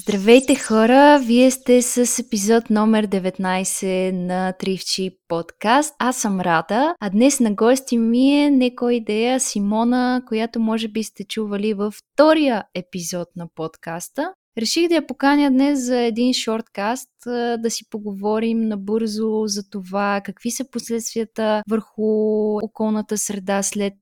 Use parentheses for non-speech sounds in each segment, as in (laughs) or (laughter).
Здравейте хора! Вие сте с епизод номер 19 на Тривчи подкаст. Аз съм Рада, а днес на гости ми е некоя идея Симона, която може би сте чували във втория епизод на подкаста. Реших да я поканя днес за един шорткаст, да си поговорим набързо за това какви са последствията върху околната среда след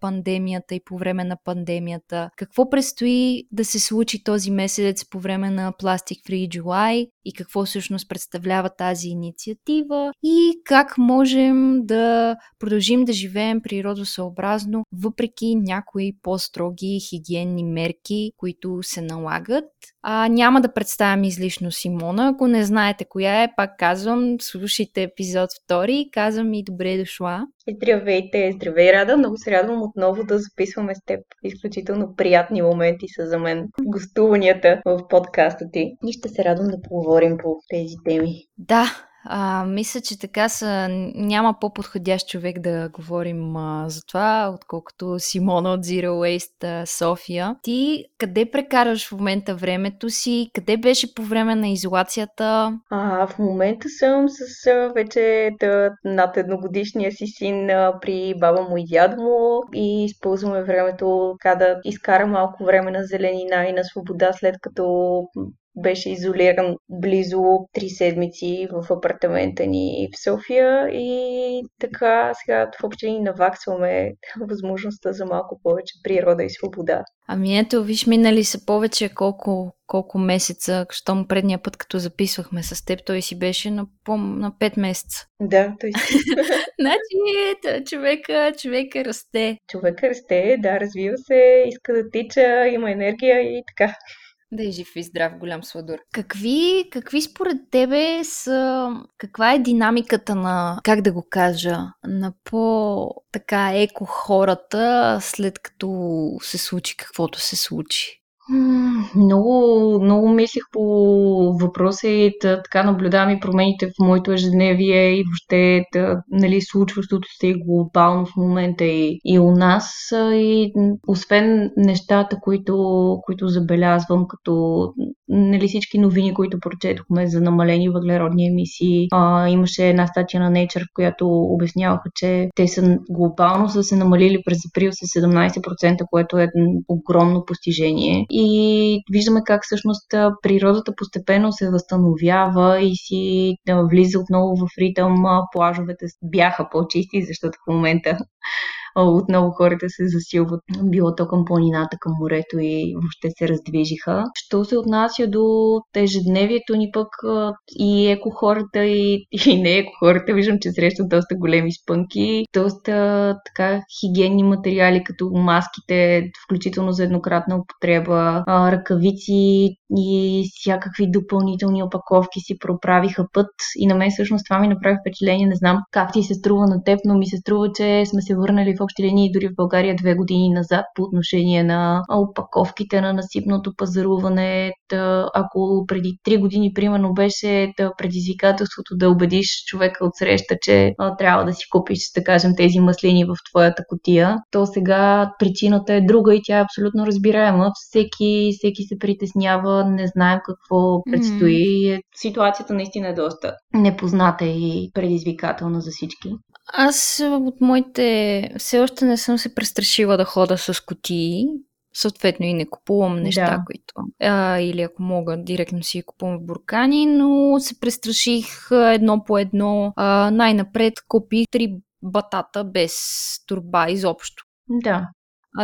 пандемията и по време на пандемията. Какво предстои да се случи този месец по време на Plastic Free July и какво всъщност представлява тази инициатива и как можем да продължим да живеем природосъобразно въпреки някои по-строги хигиенни мерки, които се налагат. А, няма да представям излишно Симона, ако не знаете коя е, пак казвам, слушайте епизод 2, казвам и добре дошла. Здравейте, здравей, Рада. Много се радвам отново да записваме с теб. Изключително приятни моменти са за мен гостуванията в подкаста ти. И ще се радвам да поговорим по тези теми. Да, а, мисля, че така са, няма по-подходящ човек да говорим а, за това, отколкото Симона от Zero Waste София. Ти къде прекараш в момента времето си? Къде беше по време на изолацията? А, в момента съм с а, вече да, над едногодишния си син а, при баба му и дядо му и използваме времето така да изкара малко време на зеленина и на свобода, след като беше изолиран близо 3 седмици в апартамента ни в София и така сега в общи ни наваксваме (laughs) възможността за малко повече природа и свобода. Ами ето, виж, минали са повече колко, колко месеца, щом предния път, като записвахме с теб, той си беше на, по, на 5 месеца. Да, той си. (laughs) значи, човека, човека расте. Човека расте, да, развива се, иска да тича, има енергия и така. Да е жив и здрав, голям сладур. Какви, какви според тебе са... Каква е динамиката на, как да го кажа, на по-така еко хората, след като се случи каквото се случи? Много, много мислих по въпроса и да, така наблюдавам и промените в моето ежедневие и въобще да, нали, случващото се и глобално в момента и, и у нас. И освен нещата, които, които забелязвам, като нали, всички новини, които прочетохме за намалени въглеродни емисии, а, имаше една статия на Nature, в която обясняваха, че те са глобално са се намалили през април с 17%, което е огромно постижение и виждаме как всъщност природата постепенно се възстановява и си влиза отново в ритъм. Плажовете бяха по-чисти, защото в момента отново хората се засилват, било то към планината, към морето и въобще се раздвижиха. Що се отнася до ежедневието ни пък и еко хората и, (laughs) и не еко хората, виждам, че срещат доста големи спънки, доста така хигиенни материали, като маските, включително за еднократна употреба, ръкавици и всякакви допълнителни опаковки си проправиха път. И на мен всъщност това ми направи впечатление, не знам как ти се струва на теб, но ми се струва, че сме се върнали в общи линии дори в България две години назад по отношение на опаковките на насипното пазаруване. Ако преди три години, примерно, беше да предизвикателството да убедиш човека от среща, че а, трябва да си купиш, да кажем, тези маслини в твоята котия, то сега причината е друга и тя е абсолютно разбираема. Всеки, всеки се притеснява, не знаем какво предстои. Mm-hmm. Ситуацията наистина е доста непозната и предизвикателна за всички. Аз от моите... Все още не съм се престрашила да хода с котии. Съответно и не купувам неща, да. които... А, или ако мога, директно си купувам в буркани, но се престраших едно по едно. А, най-напред купих три батата без турба изобщо. Да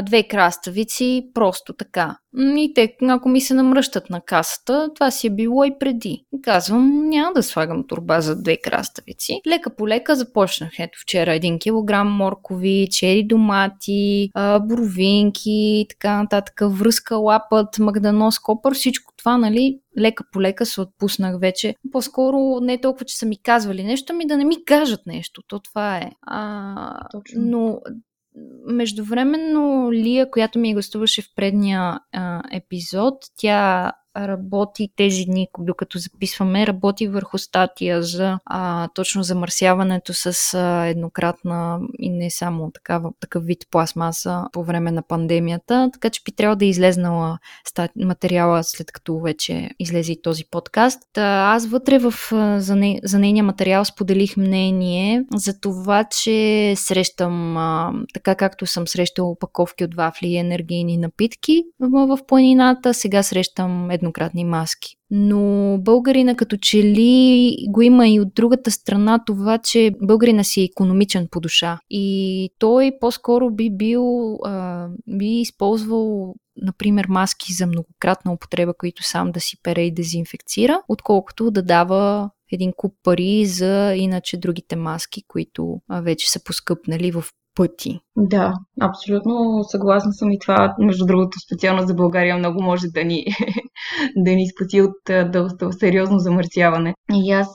две краставици просто така. И те, ако ми се намръщат на касата, това си е било и преди. Казвам, няма да слагам турба за две краставици. Лека по лека започнах. Ето вчера един килограм моркови, чери домати, боровинки, така нататък, връзка, лапът, магданос, копър, всичко това, нали, лека по лека се отпуснах вече. По-скоро не е толкова, че са ми казвали нещо, ми да не ми кажат нещо. То това е. А, Точно. Но Междувременно Лия, която ми гостуваше в предния а, епизод, тя работи тези дни, докато записваме, работи върху статия за а, точно замърсяването с а, еднократна и не само такава, такъв вид пластмаса по време на пандемията, така че би трябвало да е излезнала стат... материала след като вече излезе и този подкаст. Та, аз вътре в, за, не, за нейния материал споделих мнение за това, че срещам а, така както съм срещала опаковки от вафли и енергийни напитки в, планината, сега срещам еднократни маски. Но българина като че ли го има и от другата страна това, че българина си е економичен по душа. И той по-скоро би бил, а, би използвал например, маски за многократна употреба, които сам да си пере и дезинфекцира, отколкото да дава един куп пари за иначе другите маски, които вече са поскъпнали в пъти. Да, абсолютно съгласна съм и това, между другото, специално за България много може да ни, (laughs) да ни спаси от доста сериозно замърсяване. И аз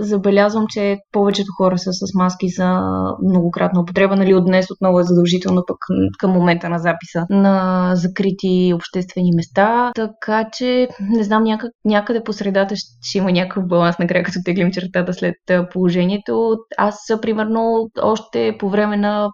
забелязвам, че повечето хора са с маски за многократна употреба, нали, от днес отново е задължително пък към момента на записа на закрити обществени места, така че не знам, някак, някъде по средата ще, има някакъв баланс накрая, като теглим чертата след положението. Аз, примерно, още по време на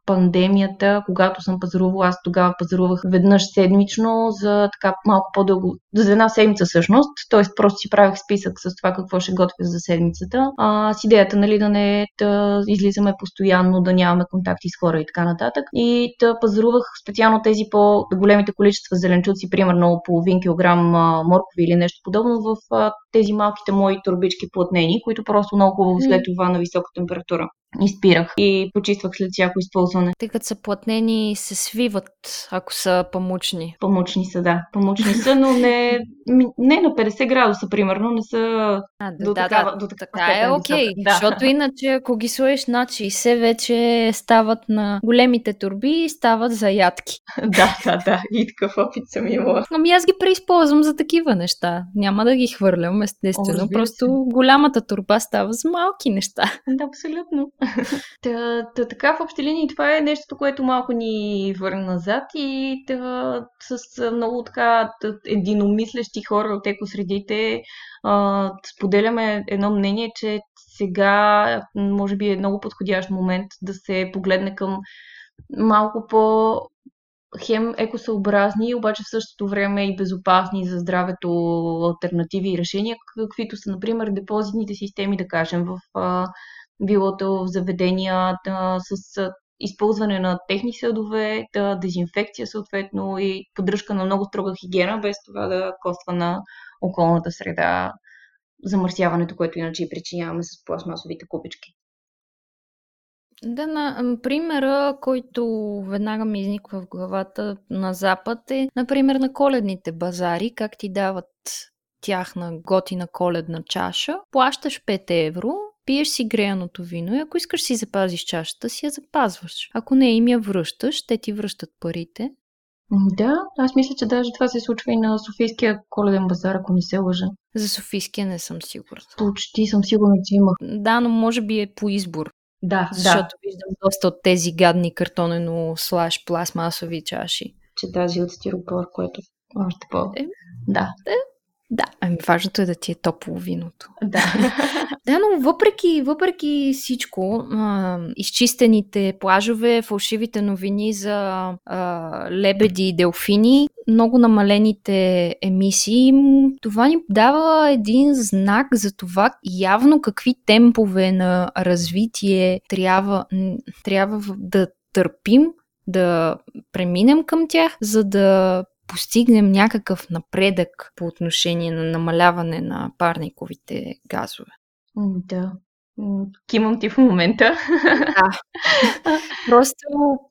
пандемията, когато съм пазарувала, аз тогава пазарувах веднъж седмично за така малко по-дълго, за една седмица всъщност, т.е. просто си правих списък с това какво ще готвя за седмицата. А, с идеята, нали, да не да излизаме постоянно, да нямаме контакти с хора и така нататък. И да пазарувах специално тези по-големите количества зеленчуци, примерно половин килограм моркови или нещо подобно в тези малките мои турбички плътнени, които просто много хубаво след това на висока температура изпирах и почиствах след всяко използване. Тъй като са платнени, се свиват, ако са памучни. Памучни са, да. Памучни са, но не, не на 50 градуса, примерно, не са а, да, до, да, такава, да, до такава така е окей, okay, да. защото иначе ако ги сложиш над 60, вече стават на големите турби и стават за ядки. (laughs) да, да, да, и такъв опит съм имала. Ами аз ги преизползвам за такива неща. Няма да ги хвърлям, естествено. О, Просто се. голямата турба става за малки неща. Да, абсолютно та, та, така в общи линии това е нещо, което малко ни върна назад и та, с много така единомислещи хора от екосредите а, споделяме едно мнение, че сега може би е много подходящ момент да се погледне към малко по хем екосъобразни, обаче в същото време и безопасни за здравето альтернативи и решения, каквито са, например, депозитните системи, да кажем, в а, билото в заведения да, с използване на техни съдове, да, дезинфекция съответно и поддръжка на много строга хигиена, без това да коства на околната среда замърсяването, което иначе причиняваме с пластмасовите купички. Да, на примера, който веднага ми изниква в главата на Запад е, например, на коледните базари, как ти дават тяхна готина коледна чаша, плащаш 5 евро, пиеш си греяното вино и ако искаш си запазиш чашата, си я запазваш. Ако не им я връщаш, те ти връщат парите. Да, аз мисля, че даже това се случва и на Софийския коледен базар, ако не се лъжа. За Софийския не съм сигурна. Почти съм сигурна, че има. Да, но може би е по избор. Да, Защото да. виждам доста от тези гадни картонено слаш пластмасови чаши. Че тази от стиропор, което още по... Е, да. Е, да, ами важното е да ти е топло виното. Да. (laughs) да, но въпреки, въпреки всичко, а, изчистените плажове, фалшивите новини за а, лебеди и делфини, много намалените емисии, това ни дава един знак за това явно какви темпове на развитие трябва, трябва да търпим, да преминем към тях, за да постигнем някакъв напредък по отношение на намаляване на парниковите газове. Да. Кимам ти в момента. (laughs) Да. Просто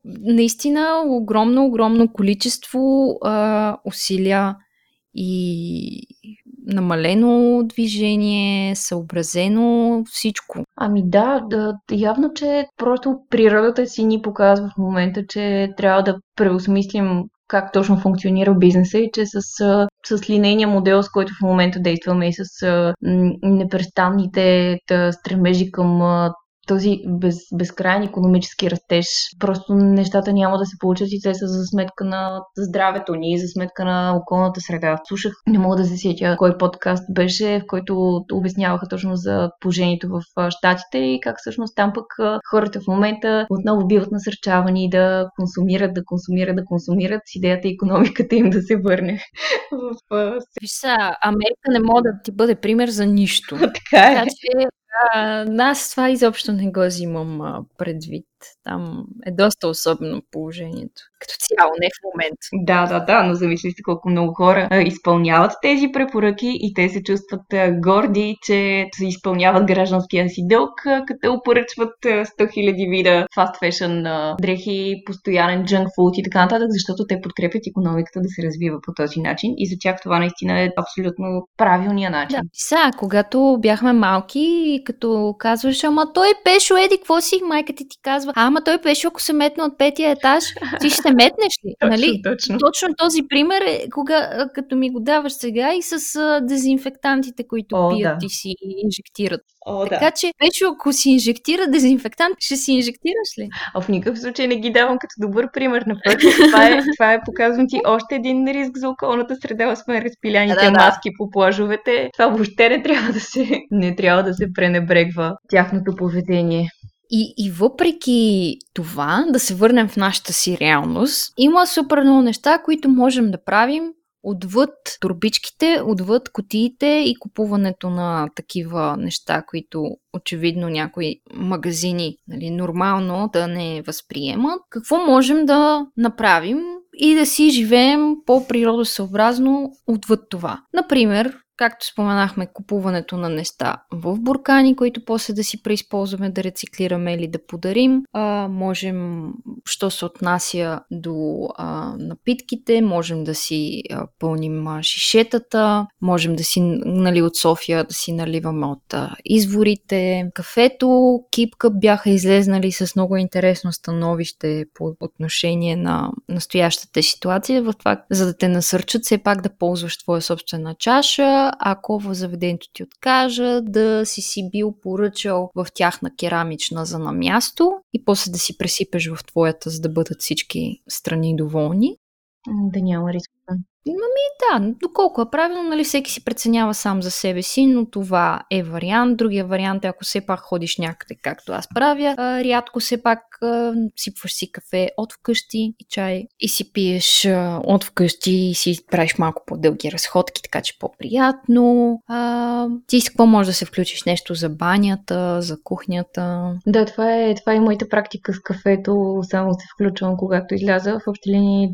наистина огромно, огромно количество а, усилия и намалено движение, съобразено всичко. Ами да, да, явно, че просто природата си ни показва в момента, че трябва да преосмислим как точно функционира бизнеса и че с, с линейния модел, с който в момента действаме и с непрестанните стремежи към този без, безкрайен економически растеж. Просто нещата няма да се получат и те са за сметка на здравето ни, за сметка на околната среда. Слушах, не мога да се сетя кой подкаст беше, в който обясняваха точно за положението в Штатите и как всъщност там пък хората в момента отново биват насърчавани да консумират, да консумират, да консумират с идеята економиката им да се върне (laughs) в... Виж са, Америка не може да ти бъде пример за нищо. (laughs) така е. Така че а, аз това изобщо не го взимам а, предвид. Там е доста особено положението. Като цяло, не в момента. Да, да, да, но замисли се колко много хора а, изпълняват тези препоръки и те се чувстват а, горди, че се изпълняват гражданския си дълг, а, като поръчват а, 100 000 вида фаст фешън дрехи, постоянен джънк фуд и така нататък, защото те подкрепят економиката да се развива по този начин и за тях това наистина е абсолютно правилния начин. Да. Сега, когато бяхме малки, като казваш, ама той пешо, еди, какво си? Майка ти ти казва, ама той пешо, ако се метне от петия етаж, ти ще метнеш ли? (laughs) Точно, нали? точно. Точно този пример е, кога, като ми го даваш сега и с а, дезинфектантите, които О, пият да. и си инжектират. О, Така че, пешо, ако си инжектира дезинфектант, ще си инжектираш ли? А в никакъв случай не ги давам като добър пример. Напротив, (laughs) това е, това е показвам ти още един риск за околната среда, освен разпиляните Да, да, да. маски по плажовете. Това въобще не трябва да се, не трябва да се пренебрегва тяхното поведение. И, и въпреки това, да се върнем в нашата си реалност, има супер много неща, които можем да правим отвъд турбичките, отвъд котиите и купуването на такива неща, които очевидно някои магазини нали, нормално да не възприемат. Какво можем да направим и да си живеем по-природосъобразно отвъд това? Например, както споменахме, купуването на неща в буркани, които после да си преизползваме, да рециклираме или да подарим. А, можем, що се отнася до а, напитките, можем да си а, пълним а, шишетата, можем да си, нали, от София да си наливаме от а, изворите. Кафето, кипка бяха излезнали с много интересно становище по отношение на настоящата ситуация в това, за да те насърчат все пак да ползваш твоя собствена чаша, ако в заведението ти откажа, да си си бил поръчал в тяхна керамична за на място и после да си пресипеш в твоята, за да бъдат всички страни доволни. Да няма риск. Да, доколко е правилно, нали всеки си преценява сам за себе си, но това е вариант. Другия вариант е ако все пак ходиш някъде, както аз правя, а, рядко все пак а, сипваш си кафе от вкъщи и чай и си пиеш а, от вкъщи и си правиш малко по-дълги разходки, така че по-приятно. А, ти с какво можеш да се включиш? Нещо за банята, за кухнята? Да, това е, това е моята практика с кафето. Само се включвам, когато изляза. В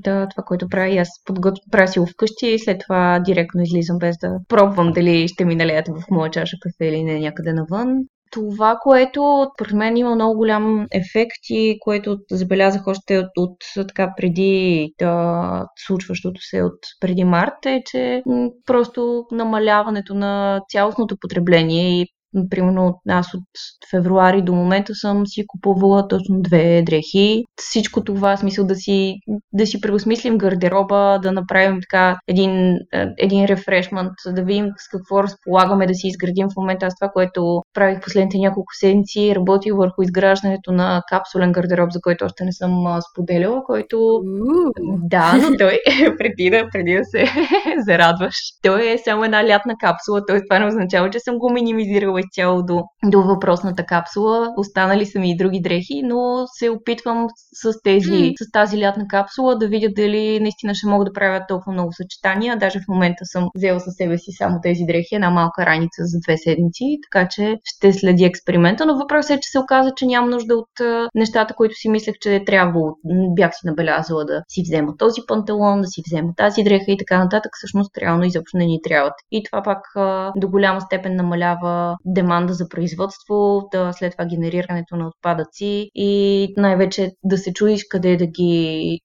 да, това, което правя, аз подготвя, правя си го вкъщи и след това директно излизам без да пробвам дали ще ми налеят в моя чаша кафе или не някъде навън. Това, което според мен има много голям ефект и което забелязах още от, от така преди да случващото се от преди март е, че м, просто намаляването на цялостното потребление и Примерно аз от февруари до момента съм си купувала точно две дрехи. Всичко това, смисъл да си, да си преосмислим гардероба, да направим така един, е, един рефрешмент, да видим с какво разполагаме, да си изградим в момента. Аз това, което правих последните няколко седмици, работих върху изграждането на капсулен гардероб, за който още не съм споделяла, който да, но той (laughs) преди да, преди да се (laughs) зарадваш, той е само една лятна капсула, т.е. това не означава, че съм го минимизирала изцяло до, до въпросната капсула. Останали са ми и други дрехи, но се опитвам с, тези, М. с тази лятна капсула да видя дали наистина ще мога да правя толкова много съчетания. Даже в момента съм взела със себе си само тези дрехи, една малка раница за две седмици, така че ще следи експеримента, но въпросът е, че се оказа, че нямам нужда от нещата, които си мислех, че е трябвало. Бях си набелязала да си взема този панталон, да си взема тази дреха и така нататък. Всъщност реално изобщо не ни трябват. И това пак до голяма степен намалява деманда за производство, да след това генерирането на отпадъци и най-вече да се чудиш къде да ги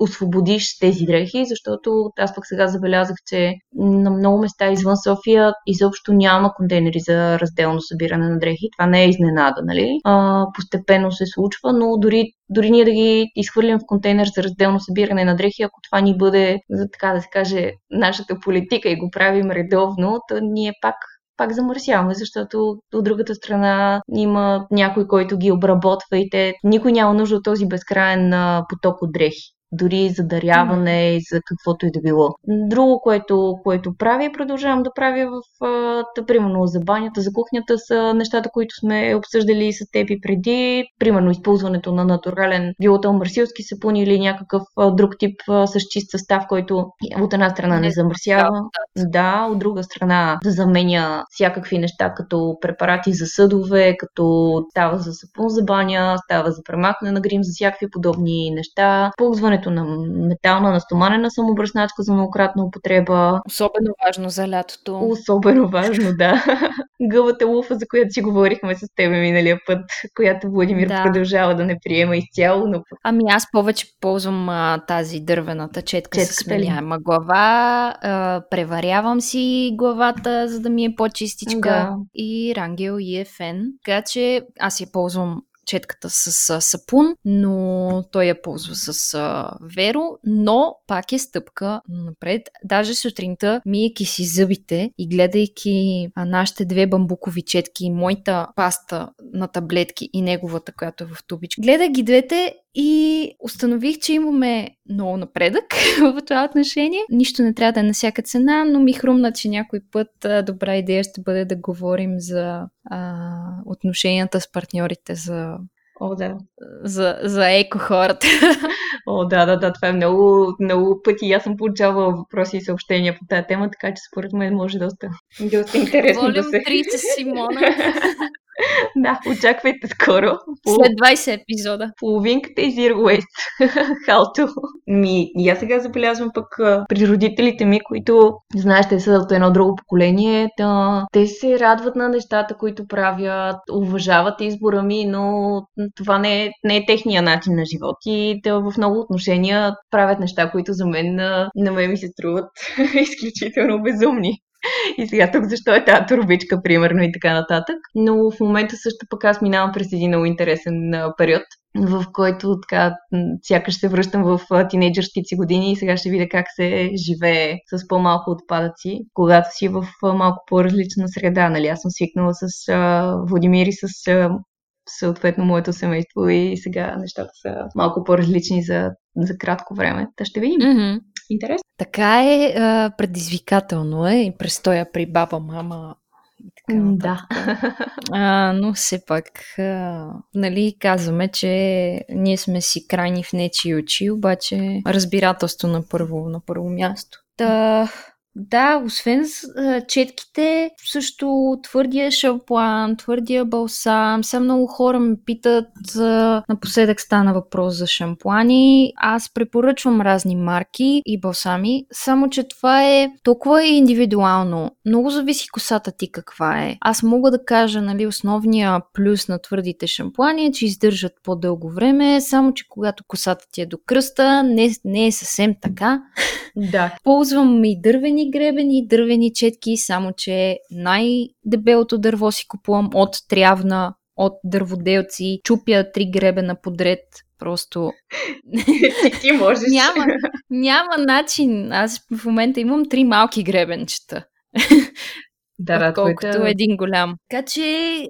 освободиш тези дрехи, защото аз пък сега забелязах, че на много места извън София изобщо няма контейнери за разделно събиране на дрехи. Това не е изненада, нали? А, постепенно се случва, но дори, дори ние да ги изхвърлим в контейнер за разделно събиране на дрехи, ако това ни бъде, за така да се каже, нашата политика и го правим редовно, то ние пак пак замърсяваме, защото от другата страна има някой, който ги обработва и те никой няма нужда от този безкрайен поток от дрехи дори за даряване и за каквото и да било. Друго, което, което правя и продължавам да правя в, а, примерно, за банята, за кухнята са нещата, които сме обсъждали с теб и преди. Примерно, използването на натурален, било то марсилски сапун или някакъв друг тип с чист състав, който от една страна не замърсява, да, от друга страна да заменя всякакви неща, като препарати за съдове, като става за сапун за баня, става за премахване на грим, за всякакви подобни неща. Ползването използването на метална, на стоманена самобръсначка за многократна употреба. Особено важно за лятото. Особено важно, да. Гълата луфа, за която си говорихме с теб миналия път, която Владимир да. продължава да не приема изцяло. Но... Ами аз повече ползвам а, тази дървената четка, четка с сменяема глава. А, преварявам си главата, за да ми е по-чистичка. Да. И Рангел и Ефен. Така че аз я ползвам четката с а, сапун, но той я ползва с а, Веро, но пак е стъпка напред. Даже сутринта, миеки си зъбите и гледайки а, нашите две бамбукови четки, моята паста на таблетки и неговата, която е в тубичка, гледах ги двете и установих, че имаме много напредък (laughs) в това отношение. Нищо не трябва да е на всяка цена, но ми хрумна, че някой път добра идея ще бъде да говорим за а, отношенията с партньорите, за О, да. За, за еко хората. (laughs) О, да, да, да, това е много, много пъти. Аз съм получавала въпроси и съобщения по тази тема, така че според мен може доста, доста интересно Волим да се... 30 Симона. (laughs) (laughs) да, очаквайте скоро. След 20 епизода. Половинката и Zero Waste. (laughs) Халто. Ми, и аз сега забелязвам пък при родителите ми, които, знаеш, те са от едно друго поколение, да, те се радват на нещата, които правят, уважават избора ми, но това не е, не е техния начин на живот. И те в много отношения правят неща, които за мен на мен ми се струват (laughs) изключително безумни. И сега тук защо е тази турбичка, примерно, и така нататък. Но в момента също пък аз минавам през един много интересен период, в който така сякаш се връщам в тинейджърските си години и сега ще видя как се живее с по-малко отпадъци, когато си в малко по-различна среда. Нали? Аз съм свикнала с а, Владимир и с а, съответно моето семейство и сега нещата са малко по-различни за, за кратко време. Та ще видим. Mm-hmm. Интересно. Така е, предизвикателно е и престоя при баба, мама и така Да. А, но все пак, а, нали, казваме, че ние сме си крайни в нечи очи, обаче разбирателство на първо, на първо място. Та, да, освен четките, също твърдия шампуан, твърдия балсам. Сега много хора ме питат, напоследък стана въпрос за шампуани. Аз препоръчвам разни марки и балсами, само че това е толкова индивидуално. Много зависи косата ти каква е. Аз мога да кажа, нали, основния плюс на твърдите шампуани е, че издържат по-дълго време, само че когато косата ти е до кръста, не, не е съвсем така. (laughs) (laughs) Да. Ползвам и дървени гребени, дървени четки, само че най-дебелото дърво си купувам от трявна, от дърводелци, чупя три гребена подред, просто... Ти можеш. няма, няма начин. Аз в момента имам три малки гребенчета. (laughs) Да, колкото е... един голям. Така че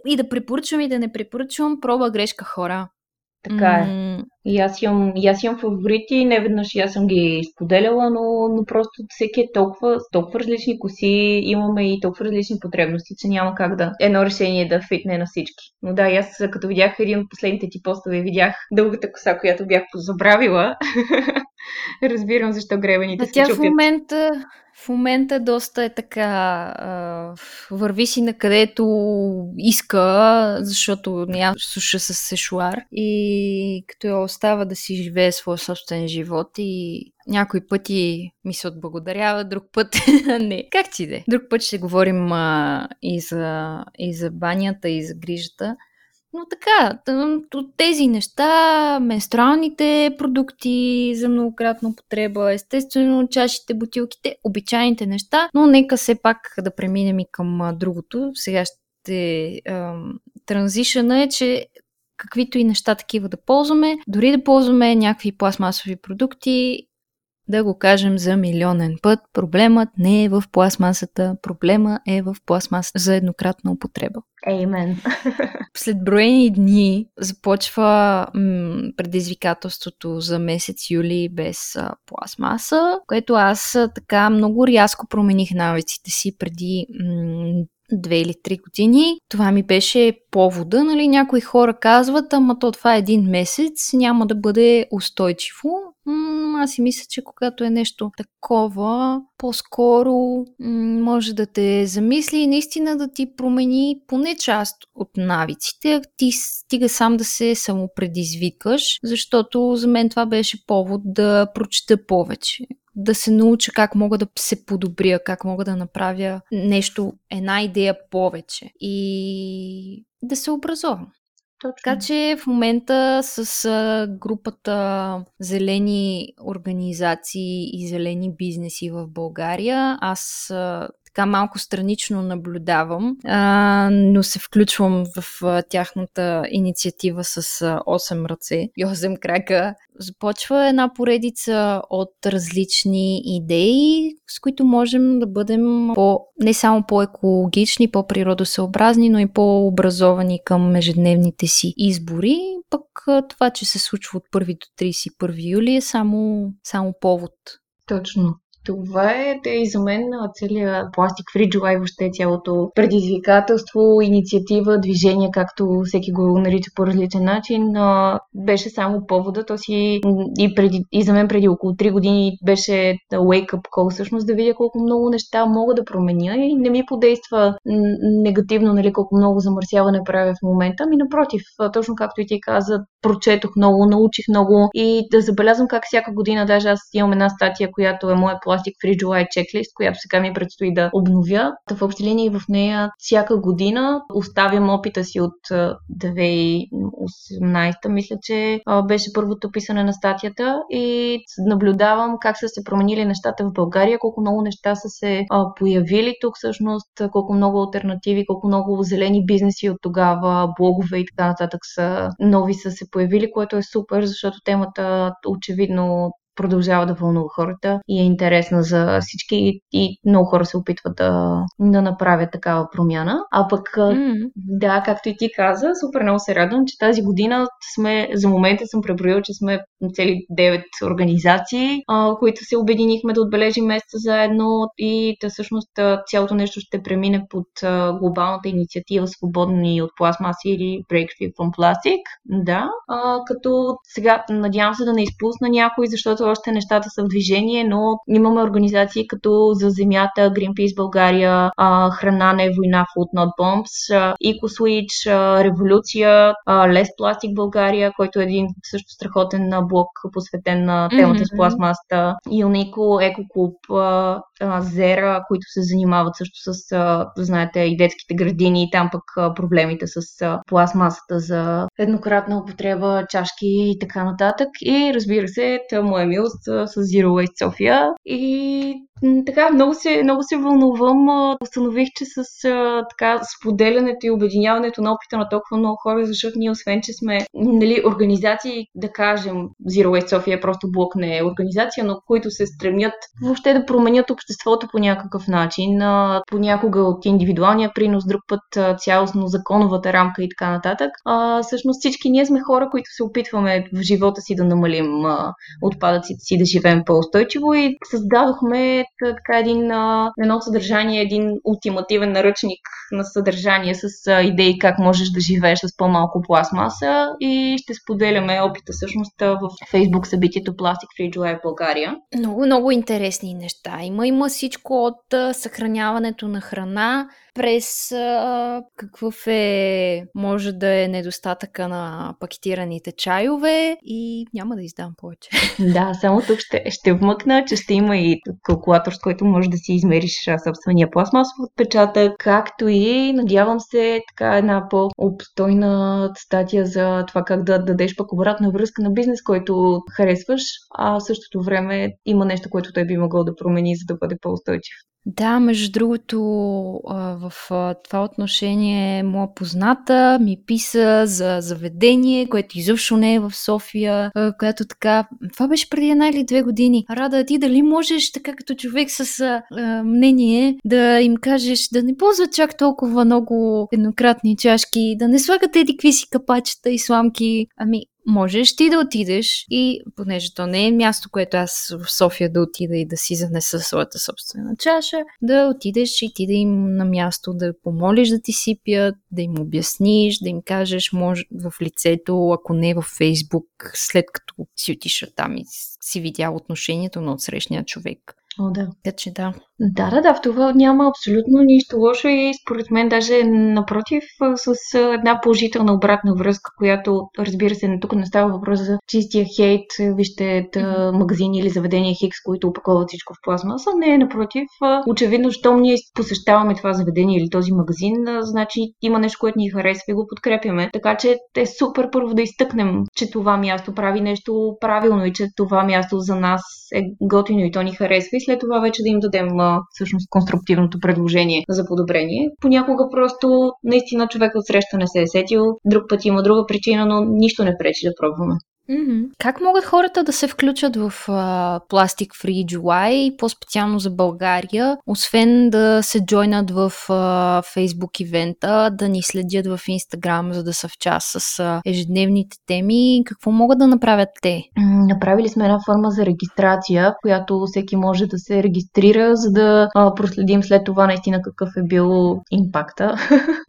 и да препоръчвам и да не препоръчвам, проба грешка хора. Така е. И аз имам, и аз имам фаворити, не веднъж и аз съм ги споделяла, но, но просто всеки е толкова, толкова различни коси, имаме и толкова различни потребности, че няма как да едно решение да фитне на всички. Но да, и аз като видях един от последните ти постове, видях дългата коса, която бях позабравила. (laughs) Разбирам защо гребените се чупят. в момента в момента доста е така, а, върви си на където иска, защото няма суша с сешуар и като я остава да си живее своя собствен живот и някой пъти ми се отблагодарява, друг път (laughs) не. Как ти де? Друг път ще говорим а, и, за, и за банята, и за грижата. Но така, от тези неща, менструалните продукти за многократна употреба, естествено чашите, бутилките, обичайните неща, но нека все пак да преминем и към другото. Сега ще транзишъна е, че каквито и неща такива да ползваме, дори да ползваме някакви пластмасови продукти, да го кажем за милионен път. Проблемът не е в пластмасата, проблема е в пластмаса за еднократна употреба. Amen. (laughs) След броени дни започва м- предизвикателството за месец юли без а, пластмаса, което аз а, така много рязко промених навиците си преди м- две или три години. Това ми беше повода, нали? Някои хора казват, ама то това е един месец, няма да бъде устойчиво. М- аз си мисля, че когато е нещо такова, по-скоро м- може да те замисли и наистина да ти промени поне част от навиците. Ти стига сам да се самопредизвикаш, защото за мен това беше повод да прочета повече да се науча как мога да се подобря, как мога да направя нещо, една идея повече и да се образовам. Точно. Така че в момента с групата Зелени организации и зелени бизнеси в България, аз така малко странично наблюдавам, а, но се включвам в а, тяхната инициатива с а, 8 ръце и 8 крака. Започва една поредица от различни идеи, с които можем да бъдем по, не само по-екологични, по-природосъобразни, но и по-образовани към ежедневните си избори. Пък това, че се случва от 1 до 31 юли е само, само повод. Точно. Това е да и за мен целият пластик Free July, въобще цялото предизвикателство, инициатива, движение, както всеки го нарича по различен начин, беше само повода. То си и, преди, и за мен преди около 3 години беше wake up call, всъщност да видя колко много неща мога да променя и не ми подейства негативно, нали, колко много замърсяване правя в момента. Ами напротив, точно както и ти каза, прочетох много, научих много и да забелязвам как всяка година, даже аз имам една статия, която е моя Plastic Free July checklist, която сега ми предстои да обновя. Та в общи линии в нея всяка година оставям опита си от 2018, мисля, че беше първото писане на статията и наблюдавам как са се променили нещата в България, колко много неща са се появили тук всъщност, колко много альтернативи, колко много зелени бизнеси от тогава, блогове и така нататък са нови са се появили, което е супер, защото темата очевидно продължава да вълнува хората и е интересна за всички и много хора се опитват да, да направят такава промяна. А пък, mm. да, както и ти каза, супер много се радвам, че тази година сме, за момента съм преброил, че сме цели 9 организации, а, които се обединихме да отбележим месеца заедно и да всъщност цялото нещо ще премине под а, глобалната инициатива Свободни от пластмаси или Break Free from Plastic. Да, а, като сега надявам се да не изпусна някой, защото още нещата са в движение, но имаме организации като За земята, Greenpeace България, Храна не е война, Food Not Bombs, EcoSwitch, Революция, Less Plastic България, който е един също страхотен блок, посветен на темата mm-hmm. с пластмасата, Юнико, Екоклуб, Зера, които се занимават също с, знаете, и детските градини, и там пък проблемите с пластмасата за еднократна употреба, чашки и така нататък. И разбира се, тъмо е милост с Zero Waste София. И така, много се, много се вълнувам. Установих, че с а, така, споделянето и обединяването на опита на толкова много хора, защото ние освен, че сме нали, организации, да кажем, Zero Waste София е просто блок не е организация, но които се стремят въобще да променят обществото по някакъв начин. А, понякога от индивидуалния принос, друг път а, цялостно законовата рамка и така нататък. А, всъщност всички ние сме хора, които се опитваме в живота си да намалим а, отпадъците си, да живеем по-устойчиво и създадохме така един, едно съдържание, един ултимативен наръчник на съдържание с идеи как можеш да живееш с по-малко пластмаса и ще споделяме опита всъщност в Facebook събитието Plastic Free July в България. Много, много интересни неща. Има, има всичко от съхраняването на храна, през а, какъв е, може да е недостатъка на пакетираните чайове и няма да издам повече. (laughs) Да, само тук ще, ще вмъкна, че ще има и калкулатор, с който можеш да си измериш собствения пластмасов отпечатък, както и, надявам се, така една по-обстойна статия за това как да дадеш пък обратна връзка на бизнес, който харесваш, а в същото време има нещо, което той би могъл да промени, за да бъде по-устойчив. Да, между другото, в това отношение моя позната ми писа за заведение, което изобщо не е в София, която така... Това беше преди една или две години. Рада, ти дали можеш така като човек с а, мнение да им кажеш да не ползват чак толкова много еднократни чашки, да не слагат еди какви си капачета и сламки. Ами, можеш ти да отидеш и, понеже то не е място, което аз в София да отида и да си занеса своята собствена чаша, да отидеш и ти да им на място да помолиш да ти сипят, да им обясниш, да им кажеш може в лицето, ако не в Фейсбук, след като си отиша там и си видял отношението на отсрещния човек. О, да. Така че да. Да, да, да, в това няма абсолютно нищо лошо и според мен даже напротив с една положителна обратна връзка, която разбира се, тук не става въпрос за чистия хейт, вижте да, магазини или заведения Хикс, които опаковат всичко в пластмаса. Не, напротив, очевидно, щом ние посещаваме това заведение или този магазин, значи има нещо, което ни харесва и го подкрепяме. Така че е супер първо да изтъкнем, че това място прави нещо правилно и че това място за нас е готино и то ни харесва и след това вече да им дадем всъщност конструктивното предложение за подобрение. Понякога просто наистина човек от среща не се е сетил, друг път има друга причина, но нищо не пречи да пробваме. Mm-hmm. Как могат хората да се включат в uh, Plastic Free July, по-специално за България, освен да се джойнат в uh, Facebook ивента, да ни следят в Instagram, за да са в час с uh, ежедневните теми? Какво могат да направят те? Направили сме една форма за регистрация, която всеки може да се регистрира, за да uh, проследим след това наистина какъв е бил импакта,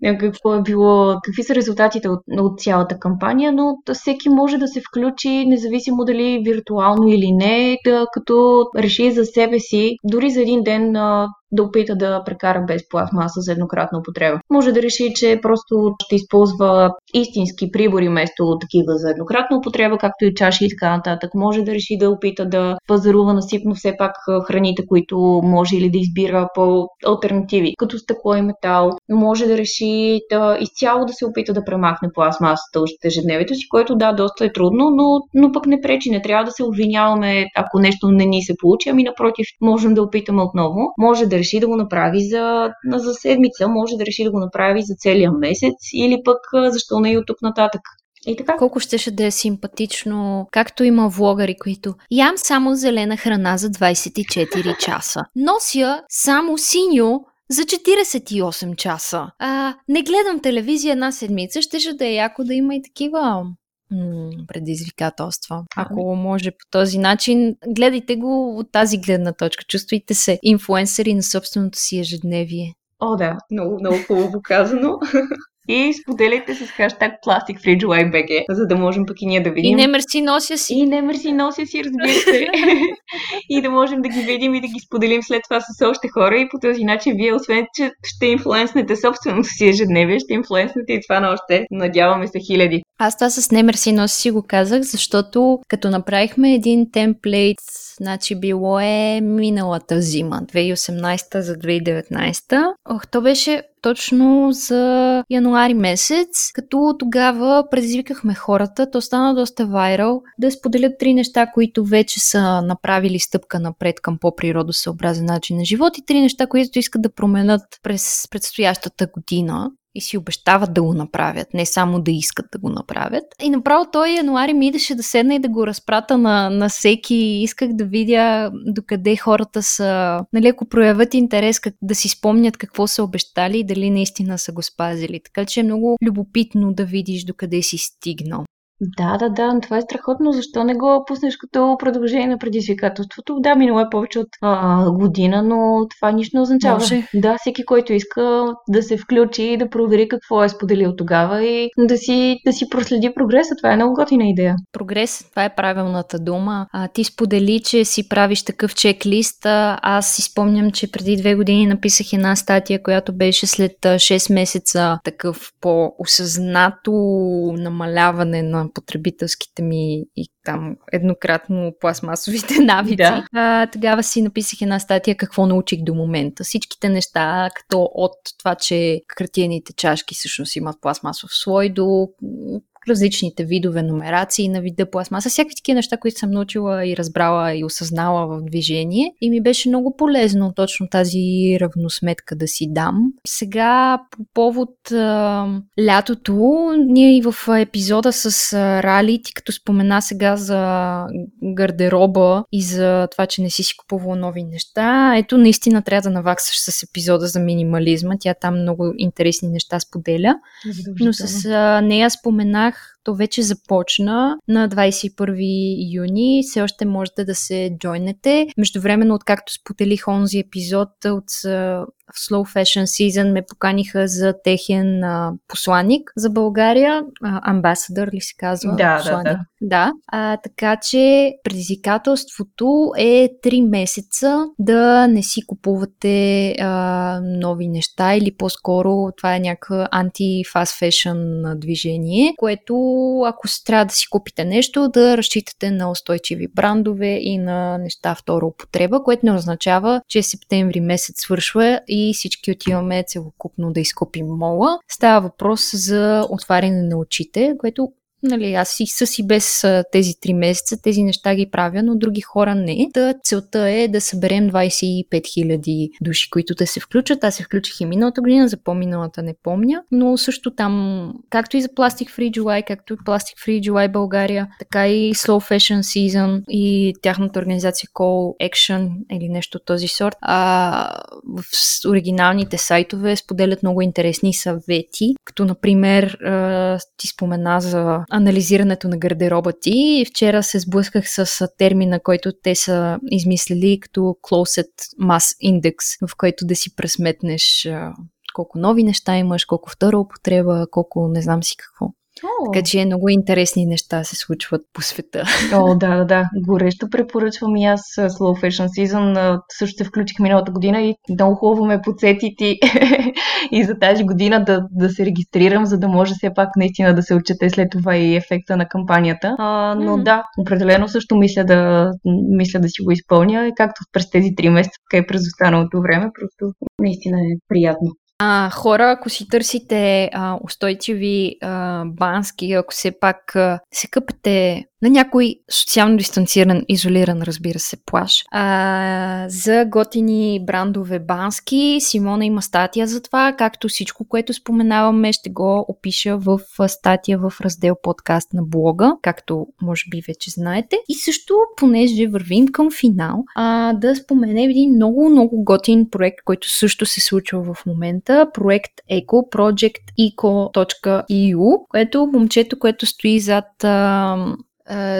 (laughs) какво е било, какви са резултатите от, от цялата кампания, но всеки може да се включи включи, независимо дали виртуално или не, да, като реши за себе си, дори за един ден да опита да прекара без пластмаса за еднократна употреба. Може да реши, че просто ще използва истински прибори вместо такива за еднократна употреба, както и чаши и така нататък. Може да реши да опита да пазарува насипно все пак храните, които може или да избира по альтернативи, като стъкло и метал. Може да реши да изцяло да се опита да премахне пластмасата от ежедневието си, което да, доста е трудно, но, но пък не пречи. Не трябва да се обвиняваме, ако нещо не ни се получи, ами напротив, можем да опитаме отново. Може да реши да го направи за, за седмица, може да реши да го направи за целия месец или пък защо не и от тук нататък. И така. Колко щеше да е симпатично, както има влогари, които ям само зелена храна за 24 часа. Нося само синьо за 48 часа. А, не гледам телевизия една седмица, щеше да е яко да има и такива предизвикателства. Ако може по този начин, гледайте го от тази гледна точка. Чувствайте се инфуенсъри на собственото си ежедневие. О, да, много, много хубаво казано. И споделяйте с хаштаг PlasticFreeJulyBG, за да можем пък и ние да видим. И не мерси нося си. И не мерси нося си, разбира се. и да можем да ги видим и да ги споделим след това с още хора. И по този начин вие, освен че ще инфлуенснете собственото си ежедневие, ще инфлуенснете и това на още, надяваме се, хиляди. Аз това с не мерси нося си го казах, защото като направихме един темплейт, значи било е миналата зима, 2018 за 2019. Ох, то беше точно за януари месец, като тогава предизвикахме хората, то стана доста вайрал, да споделят три неща, които вече са направили стъпка напред към по-природосъобразен начин на живот и три неща, които искат да променят през предстоящата година и си обещават да го направят, не само да искат да го направят. И направо той януари ми идеше да седна и да го разпрата на, на всеки. Исках да видя докъде хората са, нали, ако проявят интерес как, да си спомнят какво са обещали и дали наистина са го спазили. Така че е много любопитно да видиш докъде си стигнал. Да, да, да, това е страхотно. Защо не го пуснеш като продължение на предизвикателството? Да, минало е повече от а, година, но това нищо не означава. Може. Да, всеки, който иска да се включи и да провери какво е споделил тогава и да си, да си проследи прогреса. Това е много готина идея. Прогрес, това е правилната дума. А, ти сподели, че си правиш такъв чек-лист. Аз си спомням, че преди две години написах една статия, която беше след 6 месеца такъв по-осъзнато намаляване на потребителските ми и там еднократно пластмасовите (laughs) навици. Да. А, тогава си написах една статия какво научих до момента. Всичките неща, като от това, че хартиените чашки всъщност имат пластмасов слой, до различните видове номерации на вида пластмаса, всякакви такива неща, които съм научила и разбрала и осъзнала в движение. И ми беше много полезно точно тази равносметка да си дам. Сега по повод а, лятото, ние и в епизода с а, Рали, ти като спомена сега за гардероба и за това, че не си си купувала нови неща, ето наистина трябва да наваксаш с епизода за минимализма. Тя там много интересни неща споделя. Но с а, нея Stanach то вече започна на 21 юни. Все още можете да се джойнете. Междувременно, откакто споделих онзи епизод от в Slow Fashion Season ме поканиха за техен а, посланник за България. Амбасадър ли се казва? Да, посланник. да, да. Да, а, така че предизвикателството е 3 месеца да не си купувате а, нови неща или по-скоро това е някакъв анти-фаст фешън движение, което ако трябва да си купите нещо, да разчитате на устойчиви брандове и на неща втора употреба, което не означава, че септември месец свършва и всички отиваме целокупно да изкупим мола. Става въпрос за отваряне на очите, което Нали, аз и с и без тези три месеца тези неща ги правя, но други хора не. Та целта е да съберем 25 000 души, които да се включат. Аз се включих и миналата година, за по-миналата не помня, но също там, както и за Plastic Free July, както и Plastic Free July България, така и Slow Fashion Season и тяхната организация Call Action или нещо от този сорт. А, в оригиналните сайтове споделят много интересни съвети, като например ти спомена за анализирането на гардероба ти. Вчера се сблъсках с термина, който те са измислили като Closet Mass Index, в който да си пресметнеш колко нови неща имаш, колко втора употреба, колко не знам си какво. О. Така че много интересни неща се случват по света. О, да, да, да. Горещо препоръчвам и аз Slow Fashion Season. Също се включих миналата година и много хубаво ме подсети ти (laughs) и за тази година да, да се регистрирам, за да може все пак наистина да се отчете след това и ефекта на кампанията. А, но mm-hmm. да, определено също мисля да, мисля да си го изпълня, както през тези три месеца, така и през останалото време. Просто наистина е приятно. А, хора, ако си търсите а, устойчиви а, бански, ако все пак а, се къпете на някой социално дистанциран, изолиран, разбира се, плаш. А, за готини брандове бански, Симона има статия за това, както всичко, което споменаваме, ще го опиша в статия в раздел подкаст на блога, както може би вече знаете. И също, понеже вървим към финал, а, да споменем един много, много готин проект, който също се случва в момента. Проект Eco, Project Eco.eu, което момчето, което стои зад а,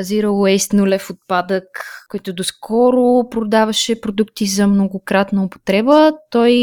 Zero Waste, нулев отпадък, който доскоро продаваше продукти за многократна употреба, той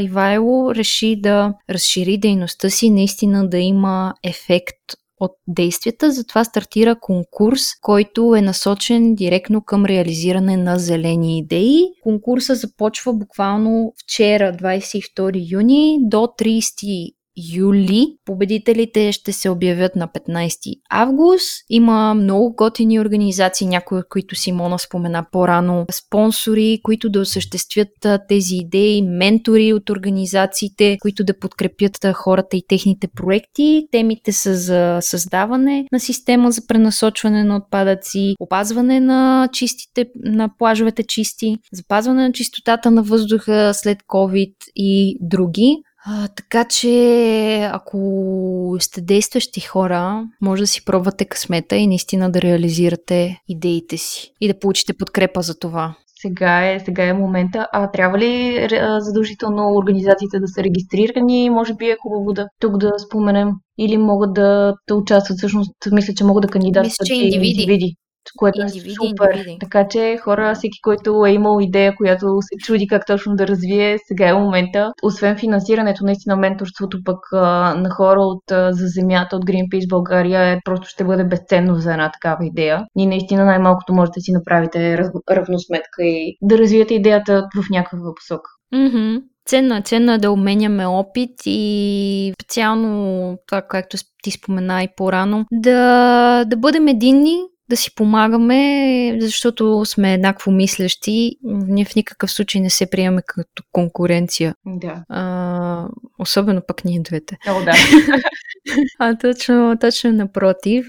Ивайло реши да разшири дейността си, наистина да има ефект от действията, затова стартира конкурс, който е насочен директно към реализиране на зелени идеи. Конкурса започва буквално вчера, 22 юни, до 30 юли. Победителите ще се обявят на 15 август. Има много готини организации, някои от които Симона спомена по-рано, спонсори, които да осъществят тези идеи, ментори от организациите, които да подкрепят хората и техните проекти. Темите са за създаване на система за пренасочване на отпадъци, опазване на чистите, на плажовете чисти, запазване на чистотата на въздуха след COVID и други. А, така че, ако сте действащи хора, може да си пробвате късмета и наистина да реализирате идеите си и да получите подкрепа за това. Сега е, сега е момента. А трябва ли задължително организациите да са регистрирани? Може би е хубаво да тук да споменем. Или могат да, да участват, всъщност, мисля, че могат да кандидатстват и индивиди. индивиди което е супер. Индивиди. Така че хора, всеки, който е имал идея, която се чуди как точно да развие, сега е момента. Освен финансирането, наистина менторството пък а, на хора от а, за земята, от Greenpeace България е, просто ще бъде безценно за една такава идея. И наистина най-малкото можете да си направите раз, равносметка и да развиете идеята в някаква посока. Mm-hmm. Ценно е, ценно е да обменяме опит и специално това, както ти спомена и по-рано, да, да бъдем единни, да си помагаме, защото сме еднакво мислещи. Ние в никакъв случай не се приемаме като конкуренция. Да. А, особено пък ние двете. О, да. (laughs) а точно, точно напротив,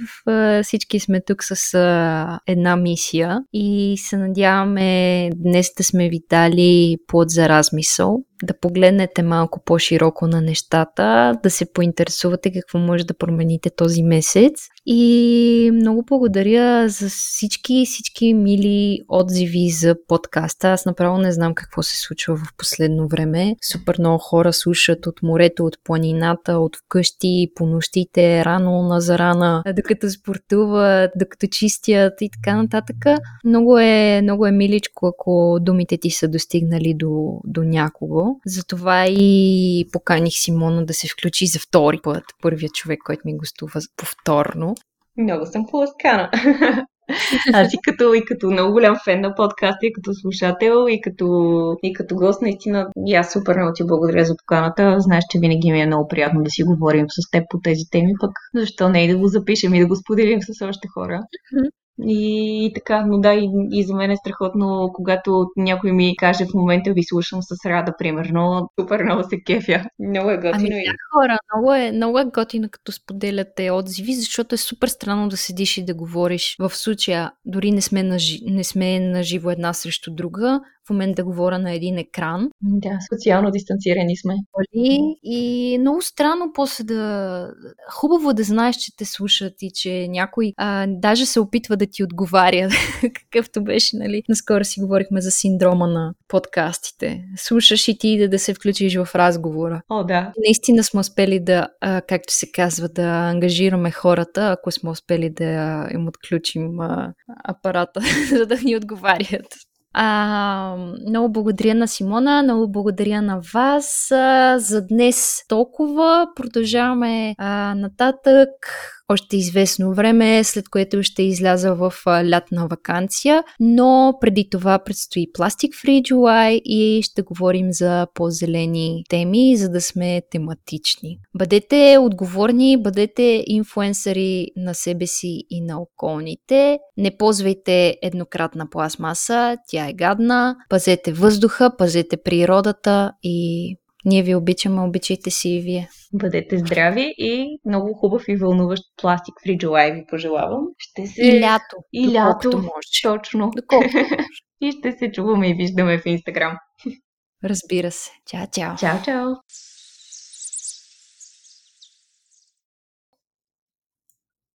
всички сме тук с една мисия и се надяваме днес да сме ви дали плод за размисъл да погледнете малко по-широко на нещата, да се поинтересувате какво може да промените този месец. И много благодаря за всички, всички мили отзиви за подкаста. Аз направо не знам какво се случва в последно време. Супер много хора слушат от морето, от планината, от вкъщи, по нощите, рано на зарана, докато спортуват, докато чистят и така нататък. Много е, много е миличко, ако думите ти са достигнали до, до някого. Затова и поканих Симона да се включи за втори път. Първият човек, който ми гостува повторно. Много съм поласкана. (laughs) Аз и като, и като много голям фен на подкаста, и като слушател, и като, и като гост, наистина, и аз супер много ти благодаря за поканата. Знаеш, че винаги ми е много приятно да си говорим с теб по тези теми, пък защо не и да го запишем и да го споделим с още хора. И, и така, но да, и, и за мен е страхотно, когато някой ми каже в момента ви слушам с рада, примерно, супер много се кефя. Много е готино. Ами, да, хора, много е, много е готино, като споделяте отзиви, защото е супер странно да седиш и да говориш. В случая, дори не сме, на, не сме на живо една срещу друга, в момента да говоря на един екран. Да, социално дистанцирани сме. И много странно после да... Хубаво да знаеш, че те слушат и че някой а, даже се опитва да ти отговаря, (laughs) какъвто беше, нали? Наскоро си говорихме за синдрома на подкастите. Слушаш и ти да, да се включиш в разговора. О, да. Наистина сме успели да, а, както се казва, да ангажираме хората, ако сме успели да им отключим а, апарата, (laughs) за да ни отговарят. А, много благодаря на Симона, много благодаря на вас. А, за днес толкова. Продължаваме а, нататък още известно време, след което ще изляза в лятна вакансия, но преди това предстои Plastic Free July и ще говорим за по-зелени теми, за да сме тематични. Бъдете отговорни, бъдете инфуенсъри на себе си и на околните. Не ползвайте еднократна пластмаса, тя е гадна. Пазете въздуха, пазете природата и ние ви обичаме, обичайте си и вие. Бъдете здрави и много хубав и вълнуващ пластик фри July ви пожелавам. Ще се... И лято. И лято. Може. Точно. Доколкото (laughs) и ще се чуваме и виждаме в Инстаграм. Разбира се. Чао, чао. Чао, чао.